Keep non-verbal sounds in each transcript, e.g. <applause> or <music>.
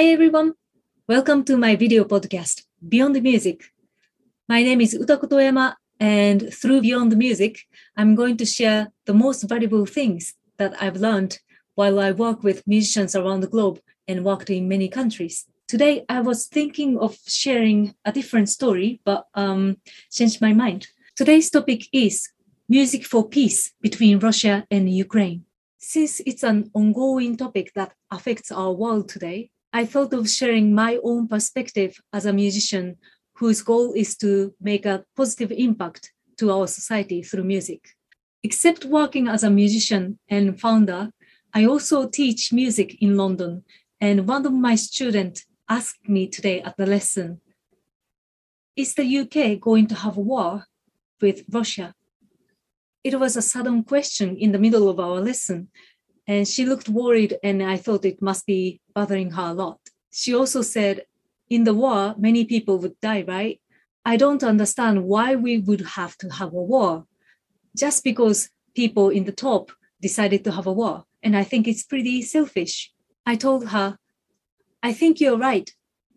Hi, everyone. Welcome to my video podcast, Beyond the Music. My name is Utako Toyama, and through Beyond the Music, I'm going to share the most valuable things that I've learned while I work with musicians around the globe and worked in many countries. Today, I was thinking of sharing a different story, but um, changed my mind. Today's topic is music for peace between Russia and Ukraine. Since it's an ongoing topic that affects our world today, I thought of sharing my own perspective as a musician whose goal is to make a positive impact to our society through music. Except working as a musician and founder, I also teach music in London, and one of my students asked me today at the lesson, is the UK going to have a war with Russia? It was a sudden question in the middle of our lesson, and she looked worried, and I thought it must be bothering her a lot. She also said, In the war, many people would die, right? I don't understand why we would have to have a war just because people in the top decided to have a war. And I think it's pretty selfish. I told her, I think you're right.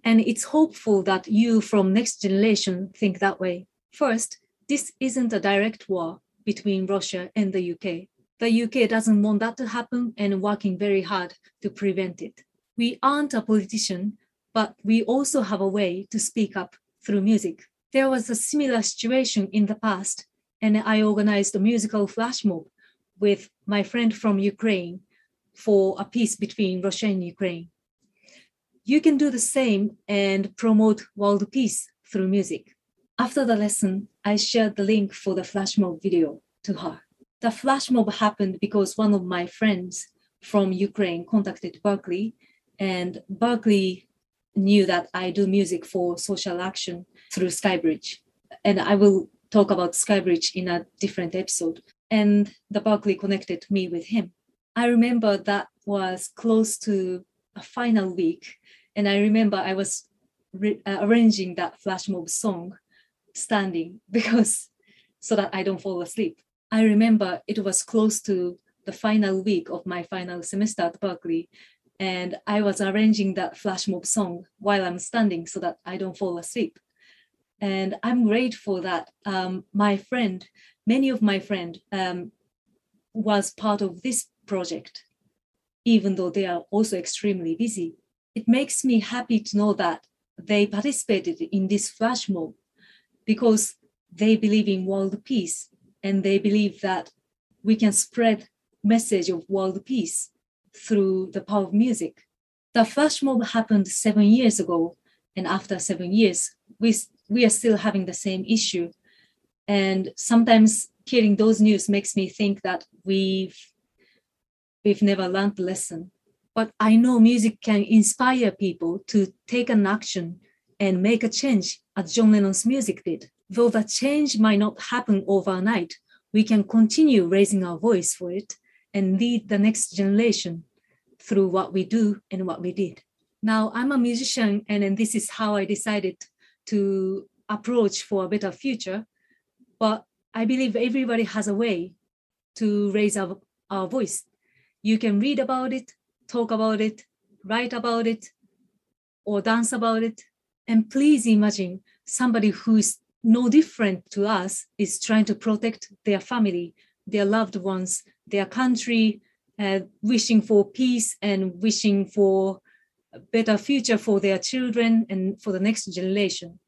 And it's hopeful that you from next generation think that way. First, this isn't a direct war between Russia and the UK. The UK doesn't want that to happen and working very hard to prevent it. We aren't a politician, but we also have a way to speak up through music. There was a similar situation in the past, and I organized a musical flash mob with my friend from Ukraine for a peace between Russia and Ukraine. You can do the same and promote world peace through music. After the lesson, I shared the link for the flash mob video to her. The flash mob happened because one of my friends from Ukraine contacted Berklee, and Berklee knew that I do music for social action through Skybridge. And I will talk about Skybridge in a different episode. And the Berklee connected me with him. I remember that was close to a final week. And I remember I was re- uh, arranging that flash mob song standing <laughs> because so that I don't fall asleep. I remember it was close to the final week of my final semester at Berklee, and I was arranging that flash mob song while I'm standing so that I don't fall asleep. And I'm grateful that um, my friend, many of my friend, um, was part of this project, even though they are also extremely busy. It makes me happy to know that they participated in this flash mob because they believe in world peace and they believe that we can spread message of world peace through the power of music. The flash mob happened seven years ago, and after seven years, we, we are still having the same issue. And sometimes hearing those news makes me think that we've we've never learned the lesson. But I know music can inspire people to take an action and make a change as John Lennon's music did. Though the change might not happen overnight, we can continue raising our voice for it and lead the next generation through what we do and what we did. Now, I'm a musician, and, this is how I decided to approach for a better future. But I believe everybody has a way to raise our, our voice. You can read about it, talk about it, write about it, or dance about it. And please imagine somebody who is no different to us is trying to protect their family, their loved ones, their country, uh, wishing for peace and wishing for a better future for their children and for the next generation.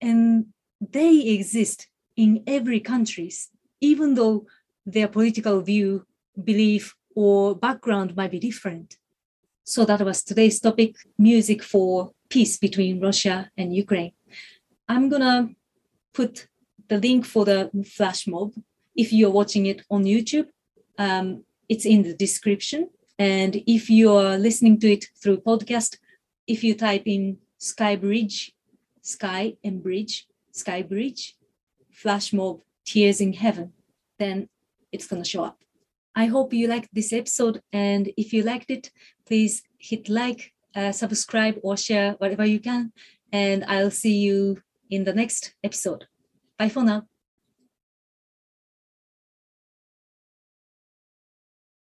And they exist in every countries, even though their political view, belief, or background might be different. So that was today's topic, music for peace between Russia and Ukraine. I'm gonna put the link for the flash mob if you're watching it on YouTube. Um, it's in the description. And if you are listening to it through podcast, if you type in Skybridge, Sky and Bridge, Skybridge, flash mob, tears in heaven, then it's gonna show up. I hope you liked this episode, and if you liked it, please hit like, uh, subscribe, or share whatever you can. And I'll see you in the next episode. Bye for now.